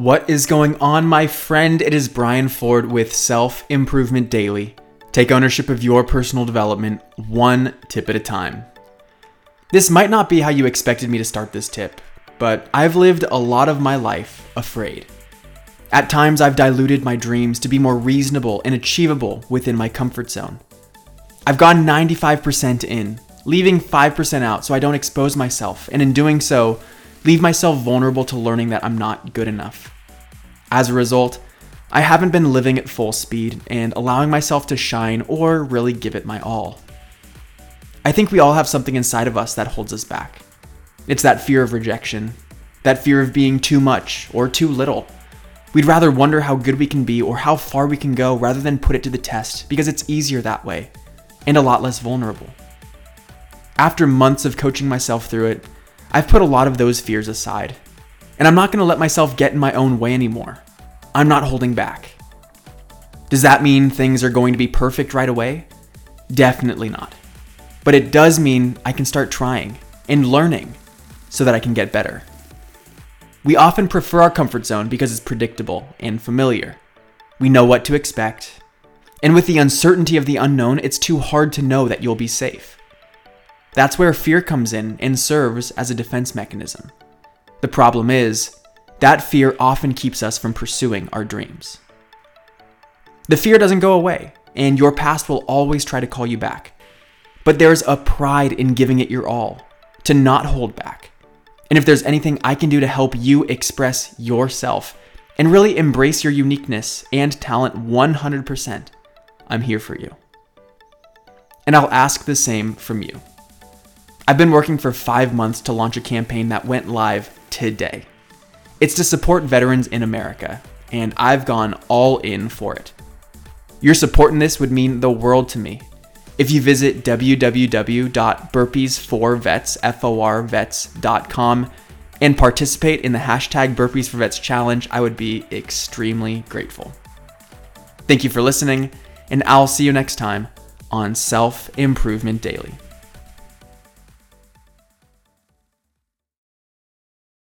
What is going on, my friend? It is Brian Ford with Self Improvement Daily. Take ownership of your personal development one tip at a time. This might not be how you expected me to start this tip, but I've lived a lot of my life afraid. At times, I've diluted my dreams to be more reasonable and achievable within my comfort zone. I've gone 95% in, leaving 5% out so I don't expose myself, and in doing so, leave myself vulnerable to learning that I'm not good enough. As a result, I haven't been living at full speed and allowing myself to shine or really give it my all. I think we all have something inside of us that holds us back. It's that fear of rejection, that fear of being too much or too little. We'd rather wonder how good we can be or how far we can go rather than put it to the test because it's easier that way and a lot less vulnerable. After months of coaching myself through it, I've put a lot of those fears aside. And I'm not going to let myself get in my own way anymore. I'm not holding back. Does that mean things are going to be perfect right away? Definitely not. But it does mean I can start trying and learning so that I can get better. We often prefer our comfort zone because it's predictable and familiar. We know what to expect. And with the uncertainty of the unknown, it's too hard to know that you'll be safe. That's where fear comes in and serves as a defense mechanism. The problem is, that fear often keeps us from pursuing our dreams. The fear doesn't go away, and your past will always try to call you back. But there's a pride in giving it your all, to not hold back. And if there's anything I can do to help you express yourself and really embrace your uniqueness and talent 100%, I'm here for you. And I'll ask the same from you. I've been working for five months to launch a campaign that went live today. It's to support veterans in America, and I've gone all in for it. Your support in this would mean the world to me. If you visit www.burpees4vets.com and participate in the hashtag Burpees for Vets challenge, I would be extremely grateful. Thank you for listening, and I'll see you next time on Self Improvement Daily.